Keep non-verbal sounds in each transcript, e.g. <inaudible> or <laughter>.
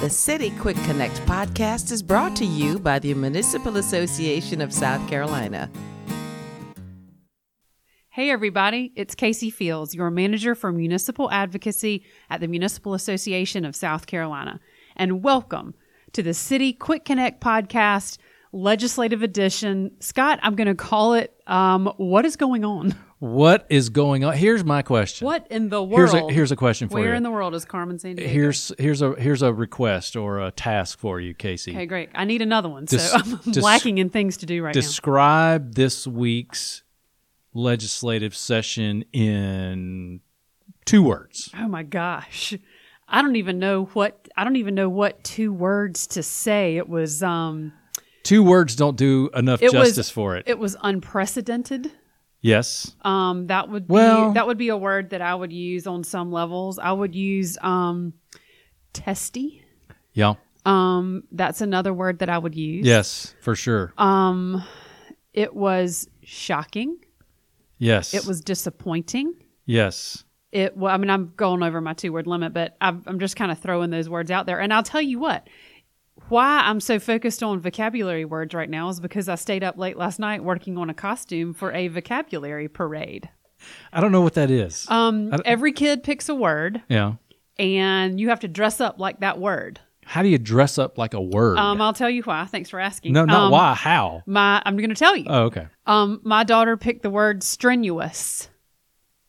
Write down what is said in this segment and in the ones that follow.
The City Quick Connect podcast is brought to you by the Municipal Association of South Carolina. Hey, everybody, it's Casey Fields, your manager for municipal advocacy at the Municipal Association of South Carolina. And welcome to the City Quick Connect podcast, legislative edition. Scott, I'm going to call it um, What is Going On? What is going on? Here's my question. What in the world? Here's a here's a question for Where you. Where in the world is Carmen Sandiego? here's here's a here's a request or a task for you, Casey. okay, great. I need another one. Des- so <laughs> I'm des- lacking in things to do right now. Describe this week's legislative session in two words. Oh my gosh. I don't even know what I don't even know what two words to say. It was um Two words don't do enough justice was for it. It was unprecedented. Yes. Um, that would be Well- that would be a word that I would use on some levels. I would use um, testy. Yeah. Um, that's another word that I would use. Yes, for sure. Um, it was shocking. yes. It was disappointing. Yes. It. Well, I mean, I'm going over my two word limit, but I'm, I'm just kind of throwing those words out there. And I'll tell you what. Why I'm so focused on vocabulary words right now is because I stayed up late last night working on a costume for a vocabulary parade. I don't know what that is. Um, every kid picks a word, yeah. and you have to dress up like that word. How do you dress up like a word? Um, I'll tell you why. Thanks for asking. no, not Um, why. How? My, I'm going to tell you. Oh, okay. Um, my daughter picked the word strenuous.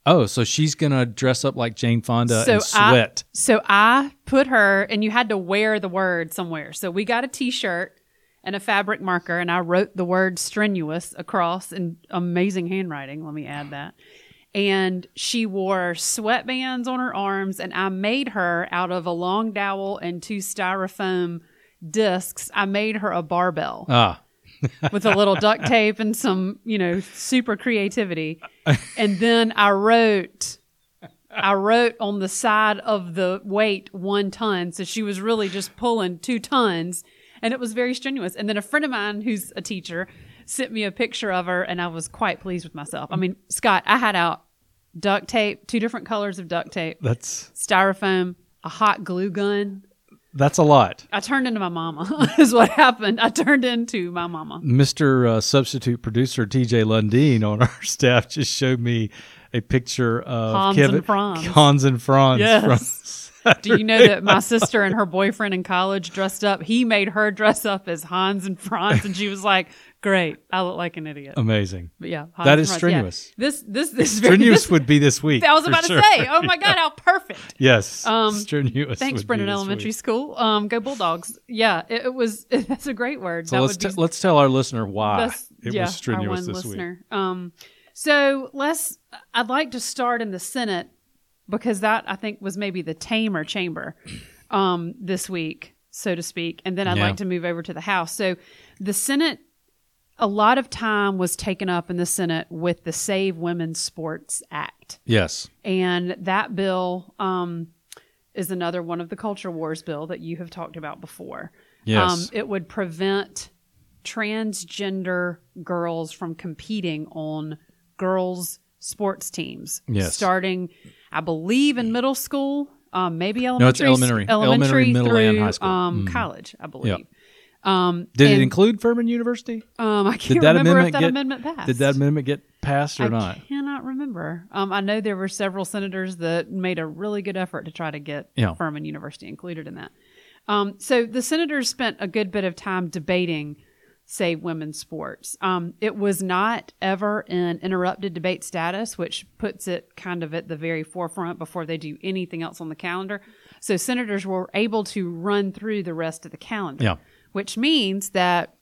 Oh, so she's gonna dress up like Jane Fonda So and I- sweat. So I put her, and you had to wear the word somewhere. So we got a T-shirt and a fabric marker, and I wrote the word strenuous across in amazing handwriting. Let me add that. And she wore sweatbands on her arms, and I made her out of a long dowel and two styrofoam discs. I made her a barbell. ah, with a little duct tape and some, you know, super creativity. And then I wrote I wrote on the side of the weight one ton. So she was really just pulling two tons and it was very strenuous. And then a friend of mine who's a teacher sent me a picture of her and I was quite pleased with myself. I mean, Scott, I had out duct tape, two different colors of duct tape, that's styrofoam, a hot glue gun. That's a lot. I turned into my mama, <laughs> is what happened. I turned into my mama. Mr. Uh, substitute producer TJ Lundeen on our <laughs> staff just showed me a picture of Hans Kevin and Franz. Hans and Franz. Yes. <laughs> Do you know that my sister and her boyfriend in college dressed up? He made her dress up as Hans and Franz, and she was like, "Great, I look like an idiot." Amazing. But yeah, That and strenuous. Yeah. This, this, this is. Strenuous This, would be this week. I was about sure. to say, oh my god, how perfect! <laughs> Yes. Um, strenuous. Thanks, Brennan Elementary week. School. Um, go Bulldogs! Yeah, it, it was. <laughs> That's a great word. So that let's would be t- let's tell our listener why it yeah, was strenuous our one this week. listener. Um, so let's. I'd like to start in the Senate because that I think was maybe the tamer chamber um, this week, so to speak, and then I'd Yeah. like to move over to the House. So the Senate. A lot of time was taken up in the Senate with the Save Women's Sports Act. Yes. And that bill um, is another one of the culture wars bill that you have talked about before. Yes. Um, it would prevent transgender girls from competing on girls' sports teams. Yes. Starting, I believe, in middle school, um, maybe No, it's elementary. elementary. Elementary, middle, through, and high school. Um, Mm. College, I believe. Yep. Um, Did it include Furman University? Um, I can't Did that remember if that get- amendment passed. Did that amendment get passed or I not? I cannot remember. Um, I know there were several senators that made a really good effort to try to get Yeah. Furman University included in that. Um, so the senators spent a good bit of time debating save women's sports. Um, it was not ever in interrupted debate status, which puts it kind of at the very forefront before they do anything else on the calendar. So senators were able to run through the rest of the calendar Yeah. Which means that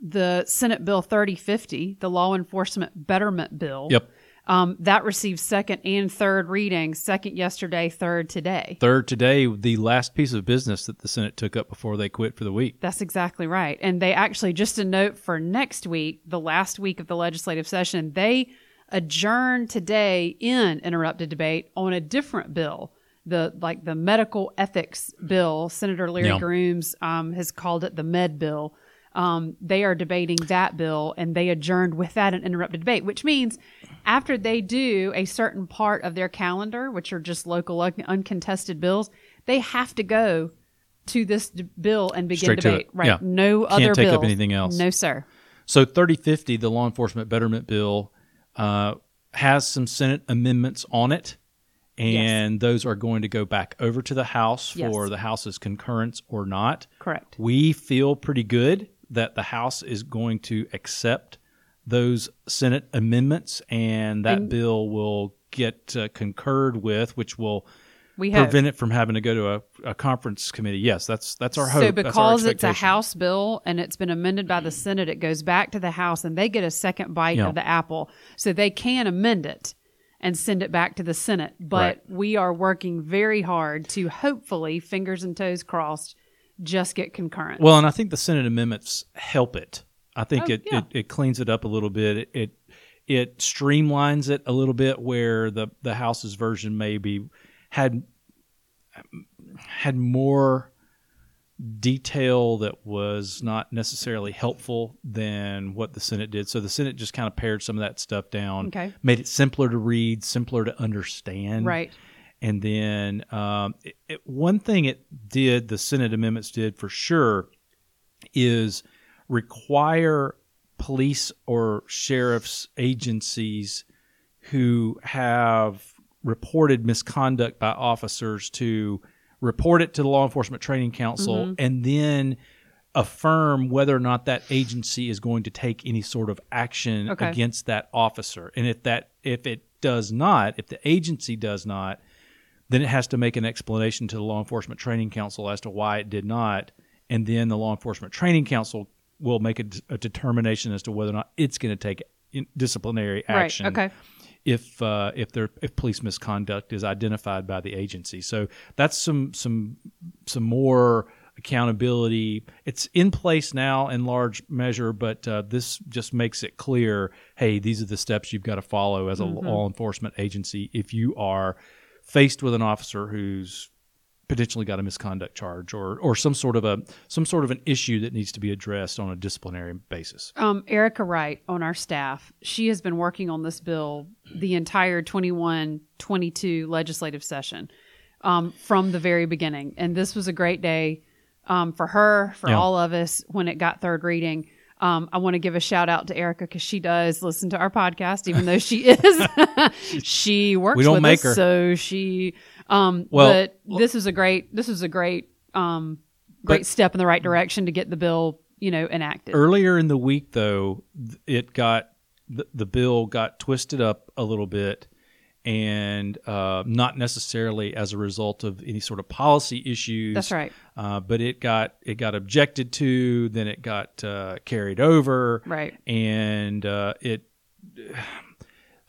the Senate Bill 3050, the Law Enforcement Betterment Bill, Yep. um, that received second and third readings, second yesterday, third today. Third today, the last piece of business that the Senate took up before they quit for the week. That's exactly right. And they actually, just a note for next week, the last week of the legislative session, they adjourned today in interrupted debate on a different bill. The like the medical ethics bill, Senator Larry Yeah. Grooms um, has called it the Med bill. Um, they are debating that bill, and they adjourned with that an interrupted debate, which means after they do a certain part of their calendar, which are just local un- uncontested bills, they have to go to this d- bill and begin Straight to debate. Right. Yeah. No Can't other take up anything else. No, sir. So 3050, the law enforcement betterment bill, uh, has some Senate amendments on it, and those are going to go back over to the House Yes. for the House's concurrence or not. Correct. We feel pretty good that the House is going to accept those Senate amendments, and that And- bill will get uh, concurred with, which will prevent it from having to go to a, a conference committee. Yes, that's that's our hope. So That's our because it's a. House bill and it's been amended by the Senate, it goes back to the House and they get a second bite Yeah. of the apple. So they can amend it and send it back to the Senate. But Right. we are working very hard to hopefully, fingers and toes crossed, just get concurrent. Well, and I think the Senate amendments help it. I think Oh, it, yeah. it, it cleans it up a little bit. It, it it streamlines it a little bit where the the House's version maybe had had more detail that was not necessarily helpful than what the Senate did. So the Senate just kind of pared some of that stuff down, Okay. made it simpler to read, simpler to understand. right. And then um, it, it, one thing it did, the Senate amendments did for sure, is require police or sheriff's agencies who have reported misconduct by officers to report it to the Law Enforcement Training Council Mm-hmm. and then affirm whether or not that agency is going to take any sort of action Okay. against that officer. And if that if it does not, if the agency does not, then it has to make an explanation to the Law Enforcement Training Council as to why it did not, and then the Law Enforcement Training Council will make a, a determination as to whether or not it's going to take disciplinary action Right. Okay. If uh, if there if police misconduct is identified by the agency. So that's some some some more accountability. It's in place now in large measure, but uh, this just makes it clear. Hey, these are the steps you've got to follow as a law enforcement agency if you are faced with an officer who's potentially got a misconduct charge or or some sort of a some sort of an issue that needs to be addressed on a disciplinary basis. Um, Erica Wright on our staff, she has been working on this bill the entire 21 22 legislative session um, from the very beginning. And this was a great day um, for her, for Yeah. all of us when it got third reading. Um, I want to give a shout out to Erica because she does listen to our podcast, even though she is <laughs> <laughs> she works We don't with make us, her. so she. Um, Well- but this is a great this is a great um, great step in the right direction to get the bill you know enacted. Earlier in the week, though, it got the, the bill got twisted up a little bit, and uh, not necessarily as a result of any sort of policy issues. That's right. Uh, but it got it got objected to, then it got uh, carried over, Right. and uh, it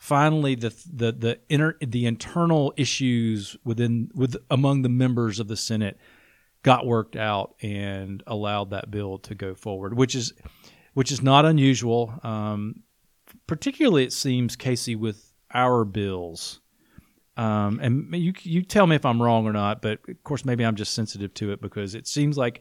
finally the the the inner the internal issues within with among the members of the Senate got worked out and allowed that bill to go forward, which is which is not unusual. Um, particularly, it seems Casey with our bills. Um, and you you tell me if I'm wrong or not, but of course maybe I'm just sensitive to it because it seems like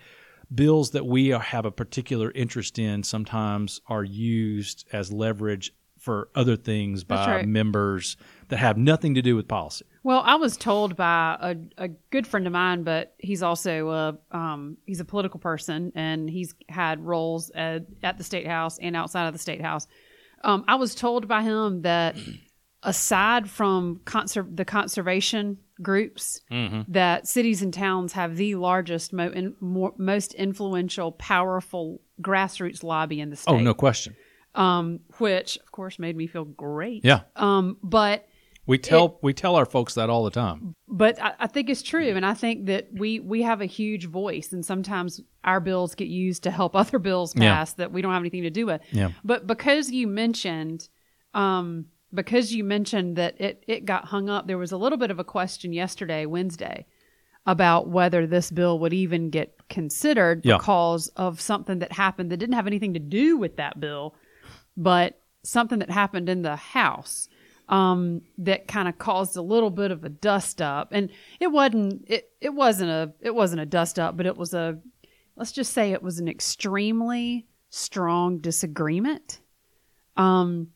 bills that we have a particular interest in sometimes are used as leverage for other things by right. members that have nothing to do with policy. Well, I was told by a, a good friend of mine, but he's also a um, he's a political person and he's had roles at, at the state house and outside of the state house. Um, I was told by him that <clears throat> aside from conser- the conservation groups, that cities and towns have the largest, mo- in, more, most influential, powerful grassroots lobby in the state. Oh, no question. Um, which of course made me feel great. Yeah. Um, but We tell we tell our folks that all the time. but I, I think it's true, and I think that we we have a huge voice, and sometimes our bills get used to help <laughs> other bills Yeah. pass that we don't have anything to do with. Yeah. But because you mentioned, um, because you mentioned that it it got hung up, there was a little bit of a question yesterday, Wednesday, about whether this bill would even get considered Yeah. because of something that happened that didn't have anything to do with that bill, but something that happened in the House um, that kind of caused a little bit of a dust up, and it wasn't it it wasn't a it wasn't a dust up, but it was a let's just say it was an extremely strong disagreement. Um,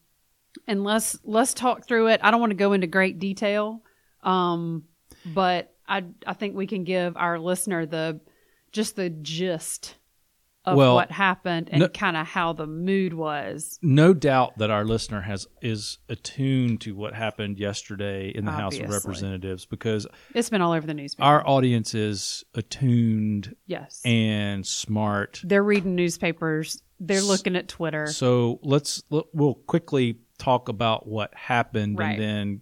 and let's let's talk through it. I don't want to go into great detail, um, but I I think we can give our listener the just the gist of Well, what happened and no- kind of how the mood was. no doubt that our listener has is attuned to what happened yesterday in the House of Representatives because It's been all over the newspaper. our audience is attuned yes. and smart. They're reading newspapers. They're looking at Twitter. So let's we'll quickly talk about what happened Right. and then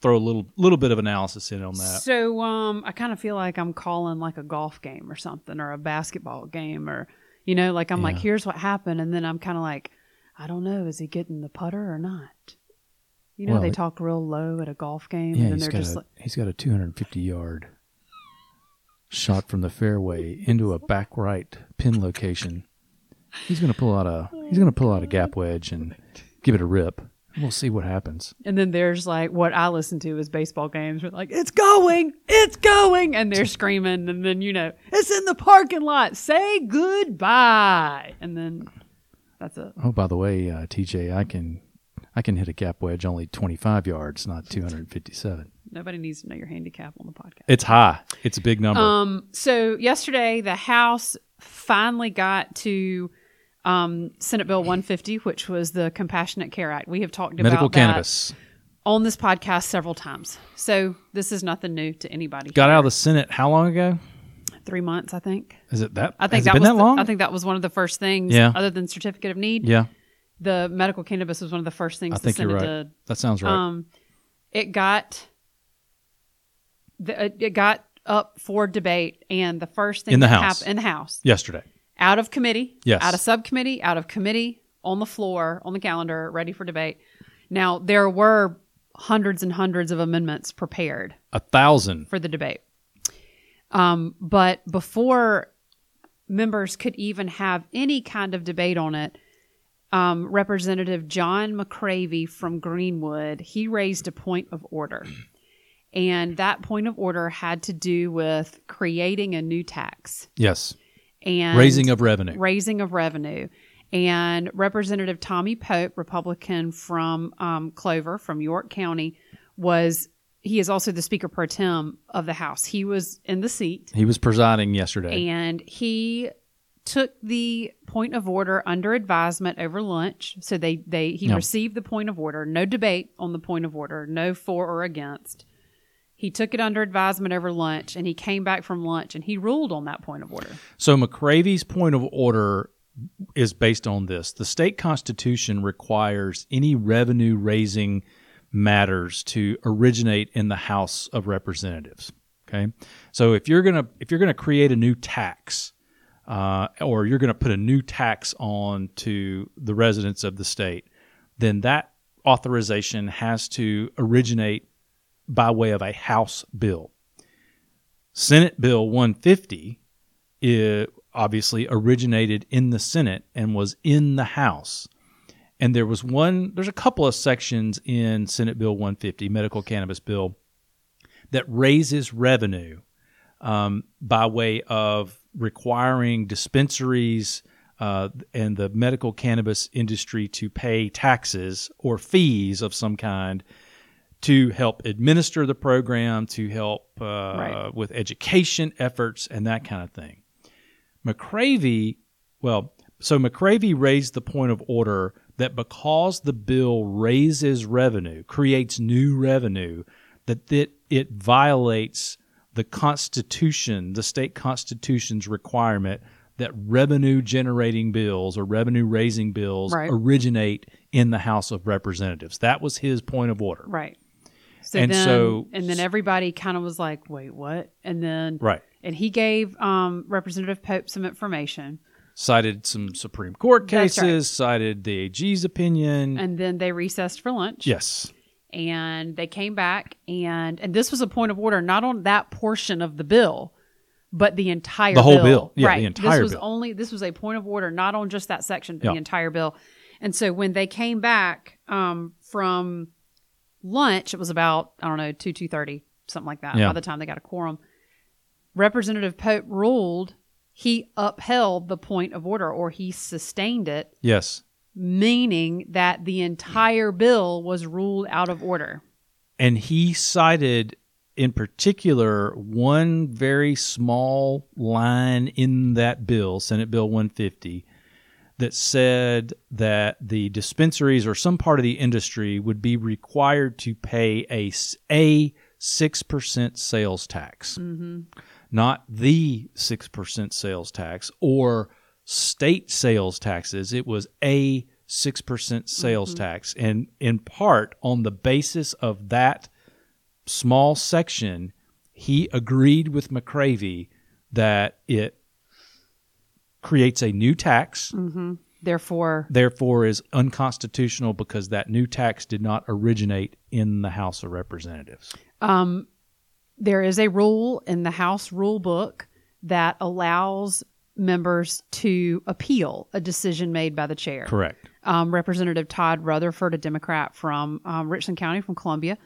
throw a little little bit of analysis in on that. So um, I kind of feel like I'm calling like a golf game or something, or a basketball game, or you know, like I'm like, here's what happened, and then I'm kind of like, I don't know, is he getting the putter or not? You know, Well, they it- talk real low at a golf game, Yeah, and they're got just a like, he's got a 250 yard shot from the fairway into a back right pin location. He's gonna pull out a he's gonna pull out a gap wedge and give it a rip. We'll see what happens. and then there's like what I listen to is baseball games. Where like, it's going, it's going, and they're screaming, and then you know, it's in the parking lot. Say goodbye, and then that's it. Oh, by the way, uh, TJ, I can I can hit a gap wedge only 25 yards, not 257. Nobody needs to know your handicap on the podcast. It's high. It's a big number. Um, so yesterday, the House finally got to um, Senate Bill 150, which was the Compassionate Care Act. We have talked Medical about that cannabis on this podcast several times. So this is nothing new to anybody. got out of the Senate how long ago? Three months, I think. Is it that? I think that been was that the- long? I think that was one of the first things. Yeah. Other than certificate of need, yeah, the medical cannabis was one of the first things I the think you're Senate right. did. that sounds right. Um, it got the, it got up for debate, and the first thing In the that House. happened in the House Yesterday, out of committee, Yes. out of subcommittee, out of committee, on the floor, on the calendar, ready for debate. Now there were hundreds and hundreds of amendments prepared a thousand. for the debate, um, but before members could even have any kind of debate on it, um, Representative John McCravy from Greenwood he raised a point of order. And that point of order had to do with creating a new tax Yes, and raising of revenue. raising of revenue. And Representative Tommy Pope, Republican from um, Clover, from York County, was he is also the Speaker pro tem of the House. He was in the seat He was presiding yesterday. and he took the point of order under advisement over lunch. So they they he received the point of order, no debate on the point of order, no for or against. He took it under advisement over lunch, and he came back from lunch and he ruled on that point of order. So McCravy's point of order is based on this. The state constitution requires any revenue raising matters to originate in the House of Representatives. Okay, so if you're gonna if you're gonna create a new tax, uh, or you're gonna put a new tax on to the residents of the state, then that authorization has to originate by way of a House bill. Senate Bill 150 it obviously originated in the Senate and was in the House. And there was one, there's a couple of sections in Senate Bill 150, Medical Cannabis Bill, that raises revenue um, by way of requiring dispensaries uh, and the medical cannabis industry to pay taxes or fees of some kind to help administer the program, to help uh, Right. with education efforts and that kind of thing. McCravy, well, so McCravy raised the point of order that because the bill raises revenue, creates new revenue, that it, it violates the Constitution, the state Constitution's requirement that revenue generating bills or revenue raising bills Right. originate in the House of Representatives. That was his point of order. Right. So And then, so- and then everybody kind of was like, "Wait, what?" And then, Right. And he gave um, Representative Pope some information, Cited some Supreme Court That's right. cases, cited the AG's opinion. and then they recessed for lunch. yes. and they came back, and and this was a point of order, not on that portion of the bill, but the entire The whole bill. Yeah, the right. entire This was bill. only this was a point of order, not on just that section, but Yeah. the entire bill. And so when they came back um, from lunch, it was about I don't know two two thirty something like that. Yeah. By the time they got a quorum, Representative Pope ruled he upheld the point of order, or he sustained it, Yes. meaning that the entire bill was ruled out of order. and he cited in particular one very small line in that bill, Senate Bill 150, that said that the dispensaries or some part of the industry would be required to pay a, a 6% sales tax, mm-hmm. not the 6% sales tax or state sales taxes. It was a 6% sales mm-hmm. tax. And in part, on the basis of that small section, he agreed with McCravy that it creates a new tax, Therefore, therefore is unconstitutional because that new tax did not originate in the House of Representatives. um, there is a rule in the House rule book that allows members to appeal a decision made by the chair. Correct. um, Representative Todd Rutherford, a Democrat from um, Richland County, from Columbia,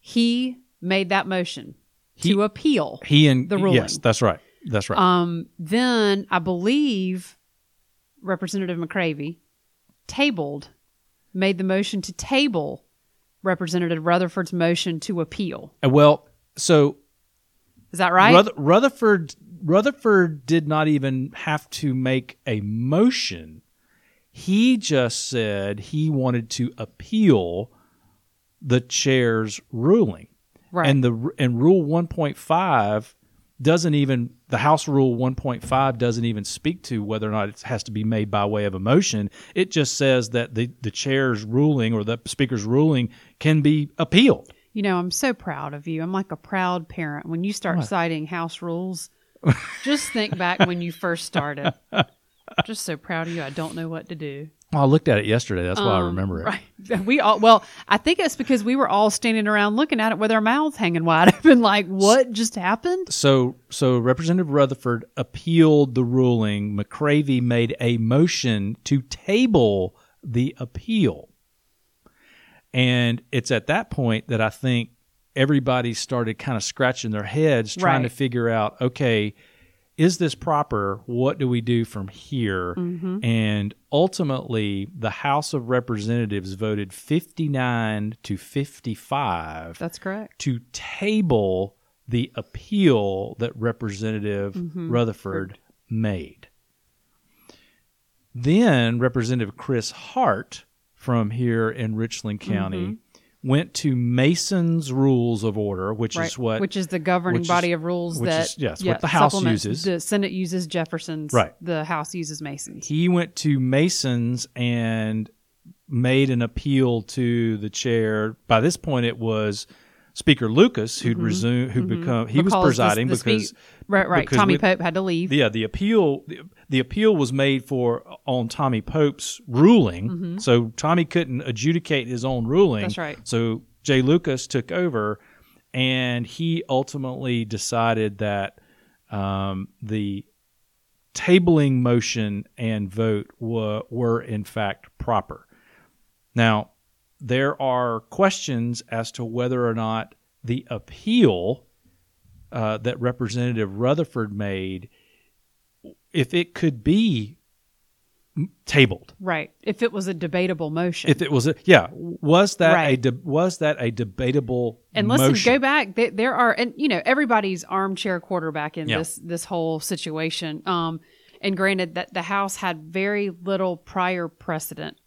he made that motion to appeal. He and The ruling. yes, that's right. That's right. Um, then I believe Representative McCravy tabled, made the motion to table Representative Rutherford's motion to appeal. Uh, well, so Is that right? Ruth- Rutherford Rutherford did not even have to make a motion. He just said he wanted to appeal the chair's ruling. Right. And the and rule 1.5 doesn't even the House rule 1.5 doesn't even speak to whether or not it has to be made by way of a motion. It just says that the the chair's ruling or the speaker's ruling can be appealed. You know, I'm so proud of you. I'm like a proud parent. When you start citing house rules, <laughs> just think back when you first started. just so proud of you. I don't know what to do. Well, I looked at it yesterday. That's why I Um, remember it. Right. <laughs> We all well, I think it's because we were all standing around looking at it with our mouths hanging wide <laughs> open, like, what just happened? So, so Representative Rutherford appealed the ruling. McCravy made a motion to table the appeal, and it's at that point that I think everybody started kind of scratching their heads, trying to figure out, okay, is this proper? What do we do from here? Mm-hmm. And ultimately, the House of Representatives voted fifty-nine to fifty-five That's correct. to table the appeal that Representative Mm-hmm. Rutherford made. Then Representative Chris Hart from here in Richland County Mm-hmm. Went to Mason's Rules of Order, which Right. is what which is the governing is- body of rules which that is- yes, what the House uses. The Senate uses Jefferson's. Right. The House uses Mason's. he went to Mason's and made an appeal to the chair. By this point, it was Speaker Lucas who'd resumed, who become he was Mm-hmm. Because the- presiding the because spe- right, right. because Tommy Pope had to leave. yeah the appeal the, the appeal was made for on Tommy Pope's ruling, so Tommy couldn't adjudicate his own ruling. Mm-hmm. That's right. So Jay Lucas took over, and he ultimately decided that um, the tabling motion and vote were, were in fact proper. Now, there are questions as to whether or not the appeal uh, that Representative Rutherford made, if it could be tabled, Right. If it was a debatable motion. if it was a yeah, was that a de- was that a debatable and listen, motion? go back. There, there are, and you know, everybody's armchair quarterback in Yeah. this this whole situation. Um, and granted that the House had very little prior precedent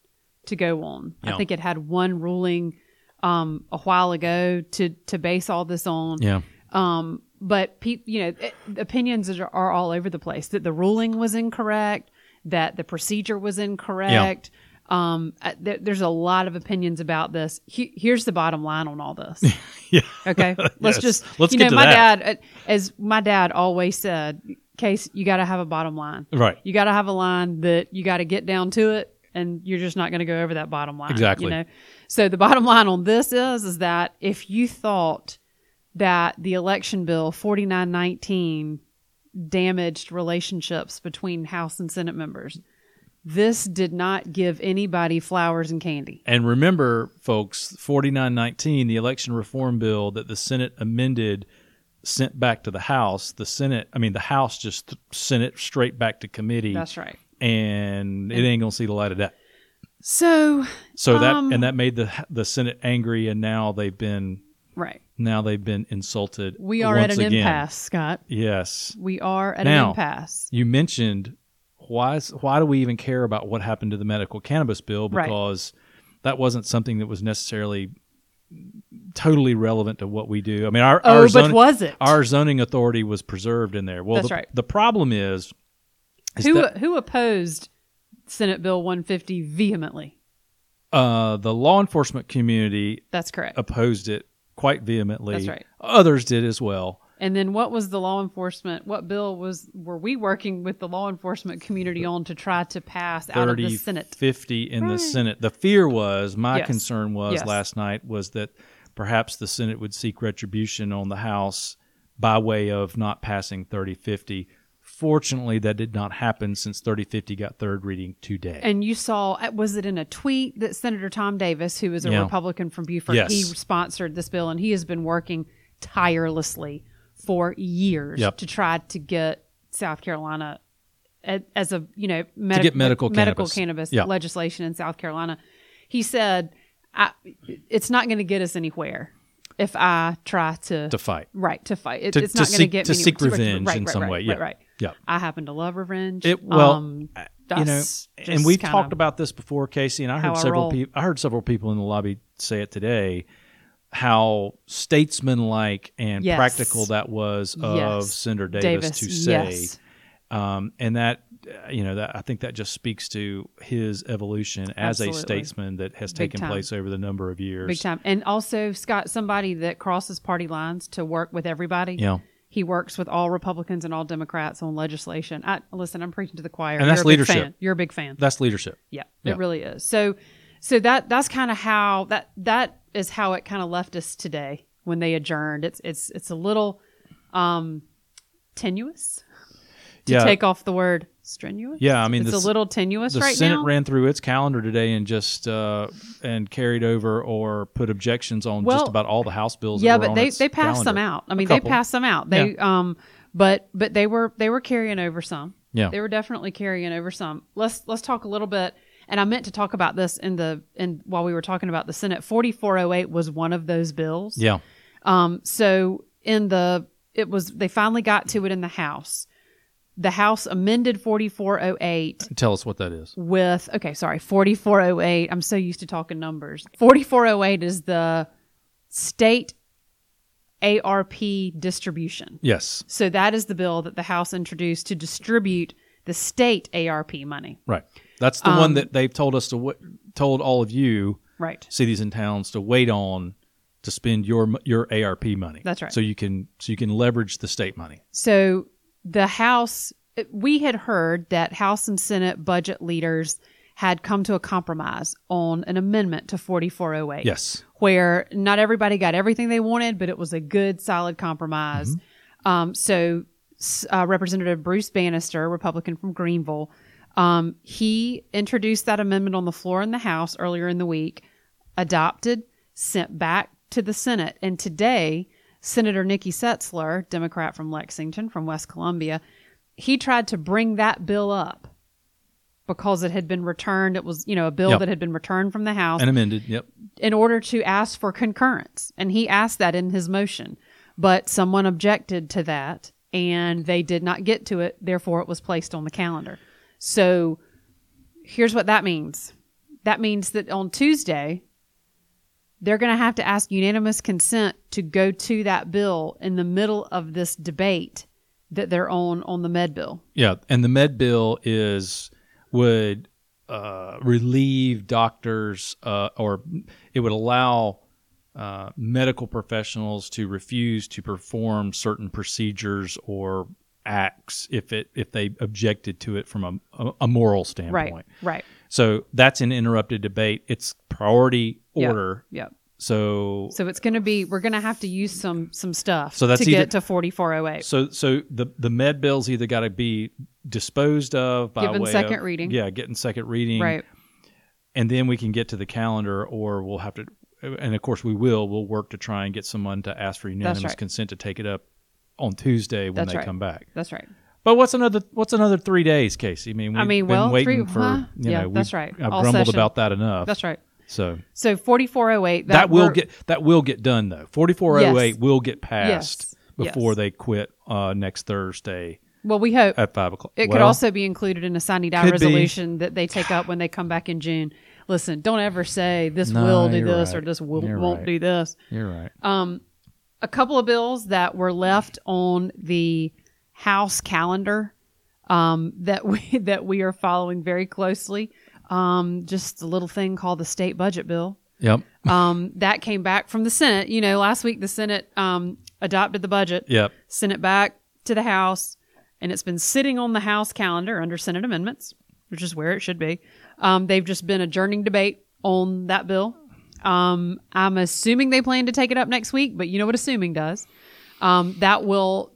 to go on. I think it had one ruling um, a while ago to to base all this on. Yeah, Um, but pe- you know, it, opinions are, are all over the place. That the ruling was incorrect, that the procedure was incorrect. Um, uh, there, there's a lot of opinions about this. He, here's the bottom line on all this. <laughs> yeah. Okay, <laughs> let's Yes. just Let's you get know to my that. dad, uh, as my dad always said, case you got to have a bottom line. Right. You got to have a line that you got to get down to it, and you're just not going to go over that bottom line. Exactly. You know. So the bottom <laughs> line on this is is that if you thought that the election bill 4919 damaged relationships between House and Senate members, this did not give anybody flowers and candy. And remember, folks, 4919, the election reform bill that the Senate amended, sent back to the House. The Senate, I mean, the House just sent it straight back to committee, That's right. And it ain't gonna see the light of day. So So that Um, and that made the the Senate angry, and now they've been Right. Now they've been insulted. We are at an again. impasse, Scott. Yes. We are at Now- an impasse. You mentioned why is, why do we even care about what happened to the medical cannabis bill Right. because that wasn't something that was necessarily totally relevant to what we do. I mean, our Oh, our, but zoning, was it? our zoning authority was preserved in there. Well, That's the, right. the problem is Who that, who opposed Senate Bill 150 vehemently? uh, the law enforcement community That's correct. opposed it quite vehemently. That's right. Others did as well. And then what was the law enforcement? What bill was were we working with the law enforcement community on to try to pass out of the Senate? 50 in the Senate. The fear was, my Yes. concern was Yes. last night was that perhaps the Senate would seek retribution on the House by way of not passing 3050. Fortunately, that did not happen since 3050 got third reading today. And you saw uh, was it in a tweet that Senator Tom Davis, who is a Yeah. Republican from Beaufort, Yes. he sponsored this bill and he has been working tirelessly for years Yep. to try to get South Carolina as a you know medic- get medical medical cannabis. cannabis Yeah. legislation in South Carolina. He said, I, "It's not going to get us anywhere if I try to to fight. right to fight. It, To- it's not going to get to me seek revenge right, in right, some right, way. Right, Yeah. right. Yeah. I happen to love revenge. It well, Um, you know, and we've talked about this before, Casey, and I heard I several people. I heard several people in the lobby say it today. How statesmanlike and Yes. practical that was of Yes. Senator Davis, Davis, to say, yes. um, and that uh, you know that I think that just speaks to his evolution as a statesman that has Big taken time. place over the number of years. Big time. And also, Scott, somebody that crosses party lines to work with everybody. Yeah. He works with all Republicans and all Democrats on legislation. I listen, I'm preaching to the choir. And You're that's a big leadership. fan. You're a big fan. That's leadership. yeah, Yeah. it really is. So so that that's kind of how that that is how it kind of left us today when they adjourned. It's it's it's a little um tenuous to Yeah. take off the word strenuous. Yeah, I mean, it's the a little tenuous the right Senate now. ran through its calendar today and just uh, and carried over or put objections on Well, just about all the House bills. yeah but they they passed some calendar. out i mean they passed some out they um but but they were they were carrying over some Yeah. they were definitely carrying over some let's let's talk a little bit and i meant to talk about this in the in while we were talking about the senate 4408 was one of those bills Yeah, um so in the it was they finally got to it in the house the house amended 4408 tell us what that is. with okay sorry 4408 i'm so used to talking numbers 4408 is the state arp distribution Yes, so that is the bill that the house introduced to distribute the state arp money right. That's the Um, one that they've told us to w- told all of you right cities and towns to wait on to spend your your ARP money. That's right. So you can so you can leverage the state money. So the House, we had heard that House and Senate budget leaders had come to a compromise on an amendment to 4408. Yes. Where not everybody got everything they wanted, but it was a good, solid compromise. Um, so uh, Representative Bruce Bannister, Republican from Greenville, um, he introduced that amendment on the floor in the House earlier in the week, adopted, sent back to the Senate, and today Senator Nikki Setzler, Democrat from Lexington, from West Columbia, he tried to bring that bill up because it had been returned. It was, you know, a bill Yep. that had been returned from the House And amended. Yep. in order to ask for concurrence. And he asked that in his motion, but someone objected to that and they did not get to it. Therefore, it was placed on the calendar. So here's what that means that means that on Tuesday, they're going to have to ask unanimous consent to go to that bill in the middle of this debate that they're on on the med bill. Yeah, and the med bill is would uh, relieve doctors uh, or it would allow uh, medical professionals to refuse to perform certain procedures or acts if it if they objected to it from a, a, a moral standpoint. Right. Right. So that's an interrupted debate. It's priority Yep. order. Yep. So So it's going to be we're going to have to use some some stuff So that's to either- get to 4408. So, so the the med bills either got to be disposed of by Given way second of- reading. Yeah, getting second reading, Right. and then we can get to the calendar, or we'll have to, and of course we will. We'll work to try and get someone to ask for unanimous right. consent to take it up on Tuesday when That's they right. come back. That's right. But what's another what's another three days, Casey? I mean, we've I mean, been well, waiting three- for huh? you Yeah, know, that's we've- right. I've All grumbled session. about that enough. That's right. So So 4408. That, that, will get that will get done though. Forty four oh eight will get passed Yes. before Yes. they quit uh, next Thursday Well, we hope at five o'clock. it could also be included in a sine die Could be. resolution that they take up when they come back in June. Listen, don't ever say this No, will do this or this will, You're won't right. do this. You're right. Um, a couple of bills that were left on the House calendar um, that we <laughs> that we are following very closely. Um, just a little thing called the state budget bill. Yep. <laughs> Um, that came back from the Senate. You know, last week the Senate um, adopted the budget, Yep. sent it back to the House, and it's been sitting on the House calendar under Senate amendments, which is where it should be. Um, they've just been adjourning debate on that bill. Um, I'm assuming they plan to take it up next week, but you know what assuming does. Um, that will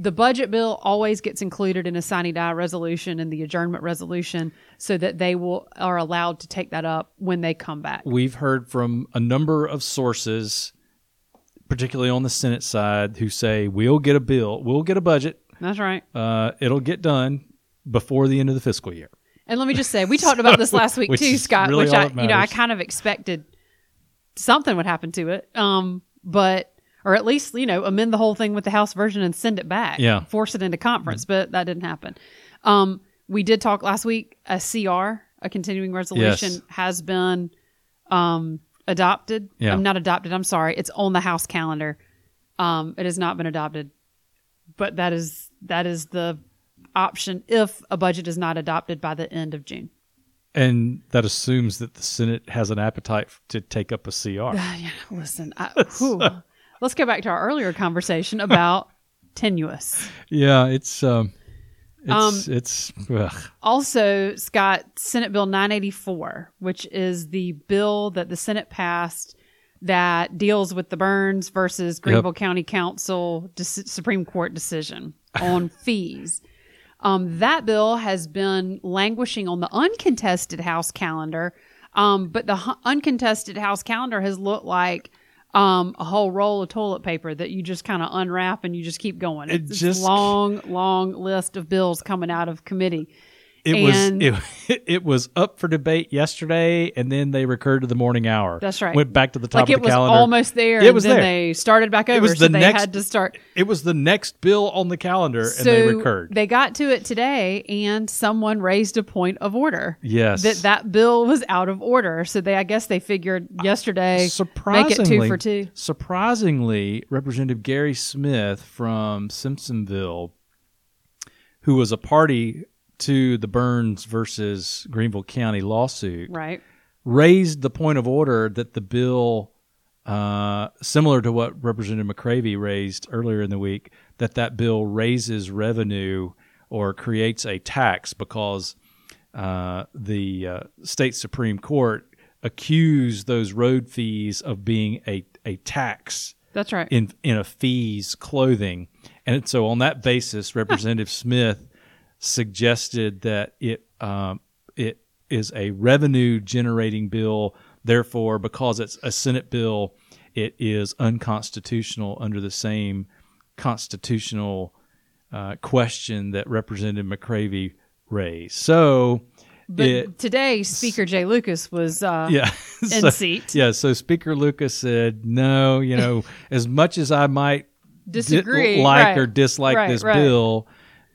the budget bill always gets included in a sine die resolution and the adjournment resolution so that they will are allowed to take that up when they come back. We've heard from a number of sources, particularly on the Senate side, who say we'll get a bill, we'll get a budget, That's right. uh, it'll get done before the end of the fiscal year. And let me just say, we talked about this last <laughs> week too, Scott. really which I, you know, I kind of expected something would happen to it, um, but or at least you know amend the whole thing with the House version and send it back, Yeah. force it into conference. But that didn't happen. Um, we did talk last week. A CR, a continuing resolution, Yes. has been um, adopted. Yeah. I'm not adopted. I'm sorry. It's on the House calendar. Um, it has not been adopted, but that is that is the option if a budget is not adopted by the end of June. And that assumes that the Senate has an appetite to take up a CR. <sighs> Yeah, listen, I, <laughs> whew. Let's go back to our earlier conversation about <laughs> tenuous. yeah, it's um, Um, it's it's ugh. Also, Scott, Senate Bill 984, which is the bill that the Senate passed that deals with the Burns versus Greenville County Council dec- Supreme Court decision on <laughs> fees. Um, that bill has been languishing on the uncontested House calendar, um, but the hu- uncontested House calendar has looked like um, a whole roll of toilet paper that you just kind of unwrap and you just keep going. It It's, it's just- a long, long list of bills coming out of committee. It And- was it, <laughs> it was up for debate yesterday, and then they recurred to the morning hour. That's right. Went back to the top like of it the was calendar. almost there. It and was then there. they started back over, It was so the they next- had to start. It was the next bill on the calendar, So and they recurred. they got to it today, and someone raised a point of order. Yes. that that bill was out of order. So they, I guess, they figured uh, yesterday make surprisingly, it two for two. Surprisingly, Representative Gary Smith from Simpsonville, who was a party to the Burns versus Greenville County lawsuit, Right. raised the point of order that the bill, uh, similar to what Representative McCravy raised earlier in the week, that that bill raises revenue or creates a tax because uh, the uh, state supreme court accused those road fees of being a, a tax That's right. in in a fees clothing, and so on that basis, <laughs> Representative Smith suggested that it um, it is a revenue generating bill. Therefore, because it's a Senate bill, it is unconstitutional under the same constitutional uh, question that Representative McCravy raised. So, but it, today, Speaker Jay Lucas was uh, <laughs> yeah, in so- seat. yeah. So Speaker Lucas said, "No, you know, <laughs> as much as I might di- Disagree, like right. or dislike Right, this right. bill,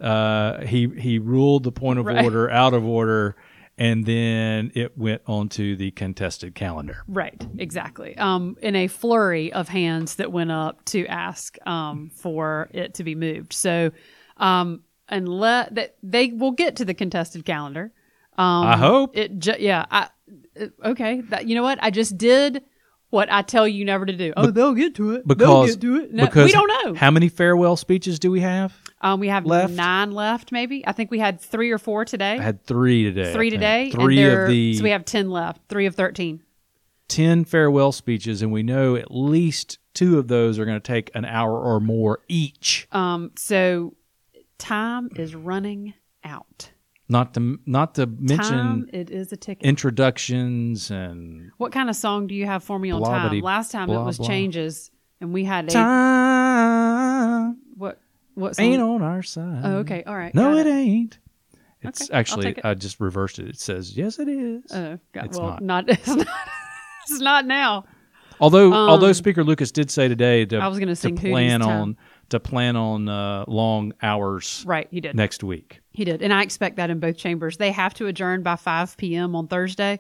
uh, he he ruled the point of Right. order out of order, and then it went onto the contested calendar. Right, exactly. Um, in a flurry of hands that went up to ask um, for it to be moved. So, um, unless that they will get to the contested calendar. Um, I hope. it. Ju- yeah. I, uh, okay. That you know what? I just did what I tell you never to do. Oh, they'll get to it. they'll Because get to it. No, because we don't know. how many farewell speeches do we have? Um, we have left? nine left. Maybe I think we had three or four today. I had three today. Three today. and Three of the So we have ten left. Three of thirteen. 10 farewell speeches, and we know at least two of those are going to take an hour or more each. Um, so time is running out. Not to not to mention time, it is a ticket. introductions and what kind of song do you have for me on time? Last time it was blah. changes, and we had a time ain't on our side. oh, okay, all right. No, got it ain't. It's Okay, actually it. I just reversed it. It says yes, it is. Oh, God, It's well, not. not. <laughs> It's not. it's not now. Although Um, although Speaker Lucas did say today to I was gonna to sing plan on to plan on uh, long hours Right, he did. next week. He did, and I expect that in both chambers. They have to adjourn by 5 p.m. on Thursday,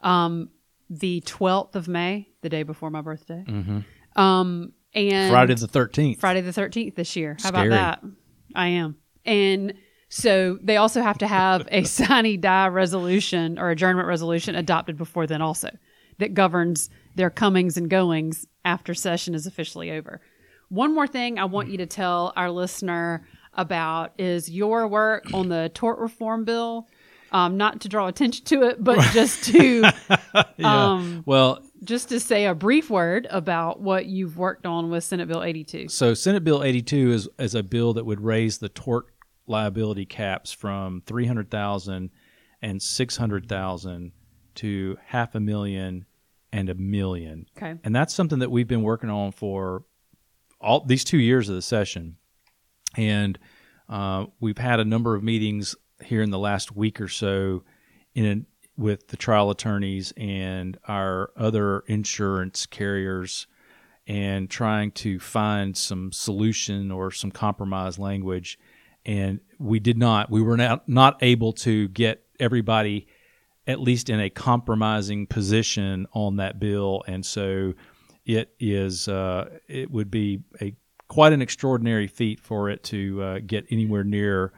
um, the 12th of May, the day before my birthday. Mm-hmm. Um, and Friday the thirteenth. Friday the 13th this year. How Scary. about that? I am. And so they also have to have a <laughs> sine die resolution or adjournment resolution adopted before then, also, that governs their comings and goings after session is officially over. One more thing I want you to tell our listener about is your work on the tort reform bill. Um, not to draw attention to it, but just to <laughs> um, Well, just to say a brief word about what you've worked on with Senate Bill 82. so Senate Bill 82 is is a bill that would raise the tort liability caps from 300,000 and 600,000 to half a million and a million. Okay. And that's something that we've been working on for all these 2 years of the session. And uh, we've had a number of meetings here in the last week or so in with the trial attorneys and our other insurance carriers and trying to find some solution or some compromise language. And we did not we were not not able to get everybody at least in a compromising position on that bill. And so it is uh, it would be a quite an extraordinary feat for it to uh, get anywhere near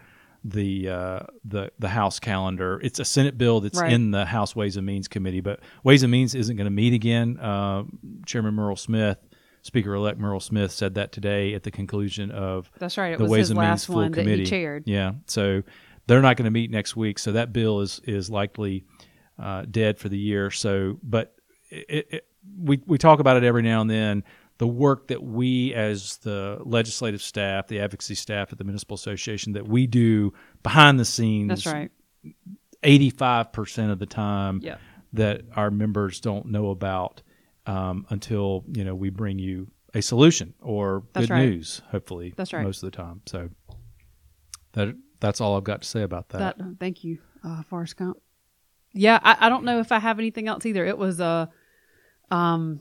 the uh, the the House calendar. It's a Senate bill that's Right. in the House Ways and Means Committee, but Ways and Means isn't going to meet again. Uh, Chairman Murrell Smith, Speaker elect Murrell Smith, said that today at the conclusion of That's right. It the was Ways his and last Means full one that committee. he chaired. Yeah, so they're not going to meet next week. So that bill is is likely uh, dead for the year. So, but it, it, we we talk about it every now and then. The work that we, as the legislative staff, the advocacy staff at the municipal association, that we do behind the scenes, That's right. eighty-five percent of the time Yeah. that our members don't know about um, until you know we bring you a solution or That's good right. news. Hopefully, That's right. Most of the time, so that that's all I've got to say about that. That, thank you, uh, Forrest Gump. Yeah, I, I don't know if I have anything else either. It was a, um,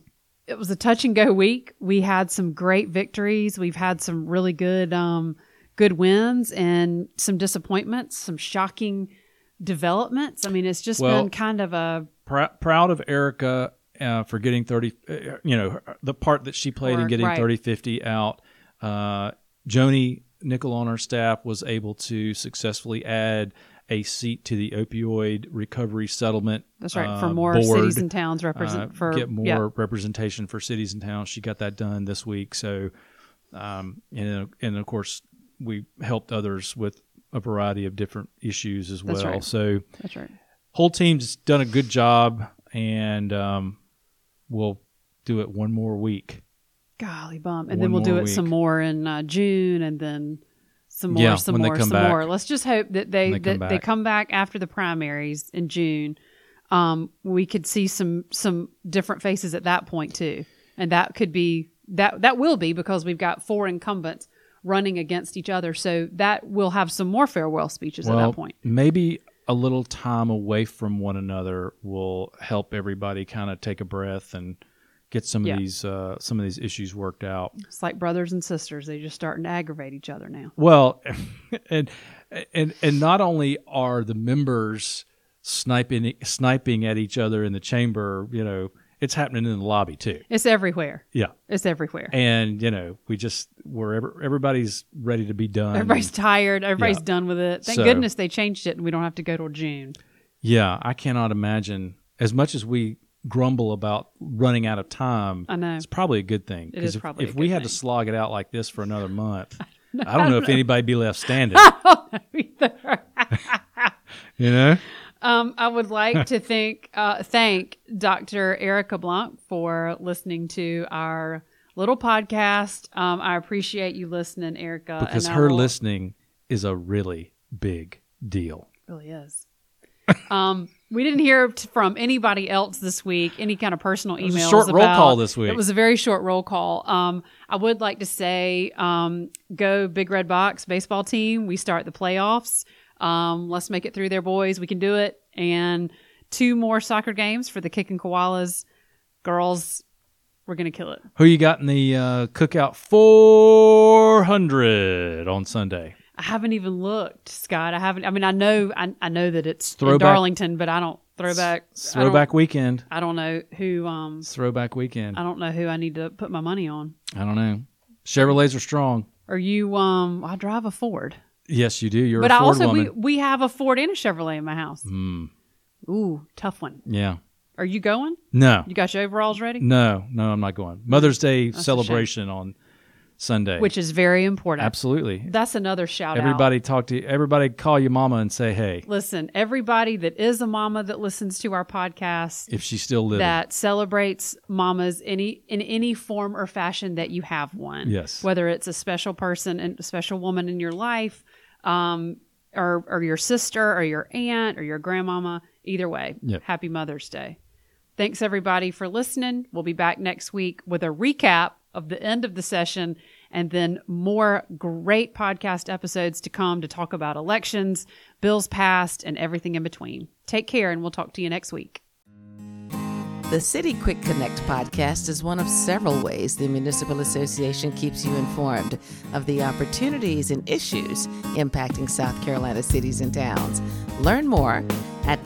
it was a touch and go week. We had some great victories. We've had some really good, um, good wins and some disappointments, some shocking developments. I mean, it's just Well- been kind of a Prou- proud of Erica uh, for getting 30, uh, you know, the part that she played in getting right. 30 50 out. Uh, Joni Nickel on our staff was able to successfully add a seat to the opioid recovery settlement. that's right uh, for more board. cities and towns represent uh, for get more yeah. representation for cities and towns. She got that done this week. So, um, and and of course, we helped others with a variety of different issues as That's well. right. So, That's right. whole team's done a good job, and um, we'll do it one more week. Golly bum. And One then we'll do it some more in uh, June and then some more, Yeah, some more, some back. more. Let's just hope that they, they that come they come back after the primaries in June. Um, we could see some some different faces at that point too. And that could be that that will be because we've got four incumbents running against each other. So that will have some more farewell speeches at that point. maybe a little time away from one another will help everybody kind of take a breath and get some Yeah. of these uh, some of these issues worked out. It's like brothers and sisters. They just starting to aggravate each other now. Well, <laughs> and and and not only are the members sniping sniping at each other in the chamber, you know, it's happening in the lobby too. It's everywhere. Yeah. It's everywhere. And you know, we just we're ever, everybody's ready to be done. Everybody's tired. Everybody's Yeah. done with it. Thank So- goodness they changed it and we don't have to go till June. yeah, I cannot imagine as much as we grumble about running out of time. I know. It's probably a good thing. It is if, probably a if we had to slog it out like this for another month, <laughs> I don't know if anybody'd be left <laughs> standing. <laughs> you know? um, I would like to thank uh, thank Dr. Erica Blanc for listening to our little podcast. Um, I appreciate you listening, Erica. Because her will- listening is a really big deal. really is. Um, we didn't hear from anybody else this week. Any kind of personal was a emails. short roll call this week. It was a very short roll call. Um, I would like to say, um, go Big Red Box baseball team. We start the playoffs. Um, let's make it through there, boys. We can do it. And two more soccer games for the Kicking Koalas girls, we're gonna kill it. Who you got in the uh, cookout 400 on Sunday? I haven't even looked, Scott. I haven't. I mean, I know, I, I know that it's in Throwback- Darlington, but I don't throwback. I don't- Throwback weekend. I don't know who. Um, Throwback weekend. I don't know who I need to put my money on. I don't know. Chevrolets are strong. Are you? Um, I drive a Ford, Yes, you do. You're but a I also woman. we we have a Ford and a Chevrolet in my house. Mm, Ooh, tough one. yeah. Are you going? No. You got your overalls ready? No, no, I'm not going. Mother's Day a celebration on Sunday. Which is very important. absolutely. That's another shout out. Everybody talk to everybody call your mama and say, "Hey, Listen, everybody that is a mama that listens to our podcast if she's still living." that celebrates mamas any in any form or fashion that you have one. Yes. Whether it's a special person and a special woman in your life, um, or or your sister or your aunt or your grandmama, either way. Yep. Happy Mother's Day. Thanks everybody for listening. We'll be back next week with a recap of the end of the session and then more great podcast episodes to come to talk about elections, bills passed, and everything in between. Take care and we'll talk to you next week. The City Quick Connect podcast is one of several ways the Municipal Association keeps you informed of the opportunities and issues impacting South Carolina cities and towns. Learn more at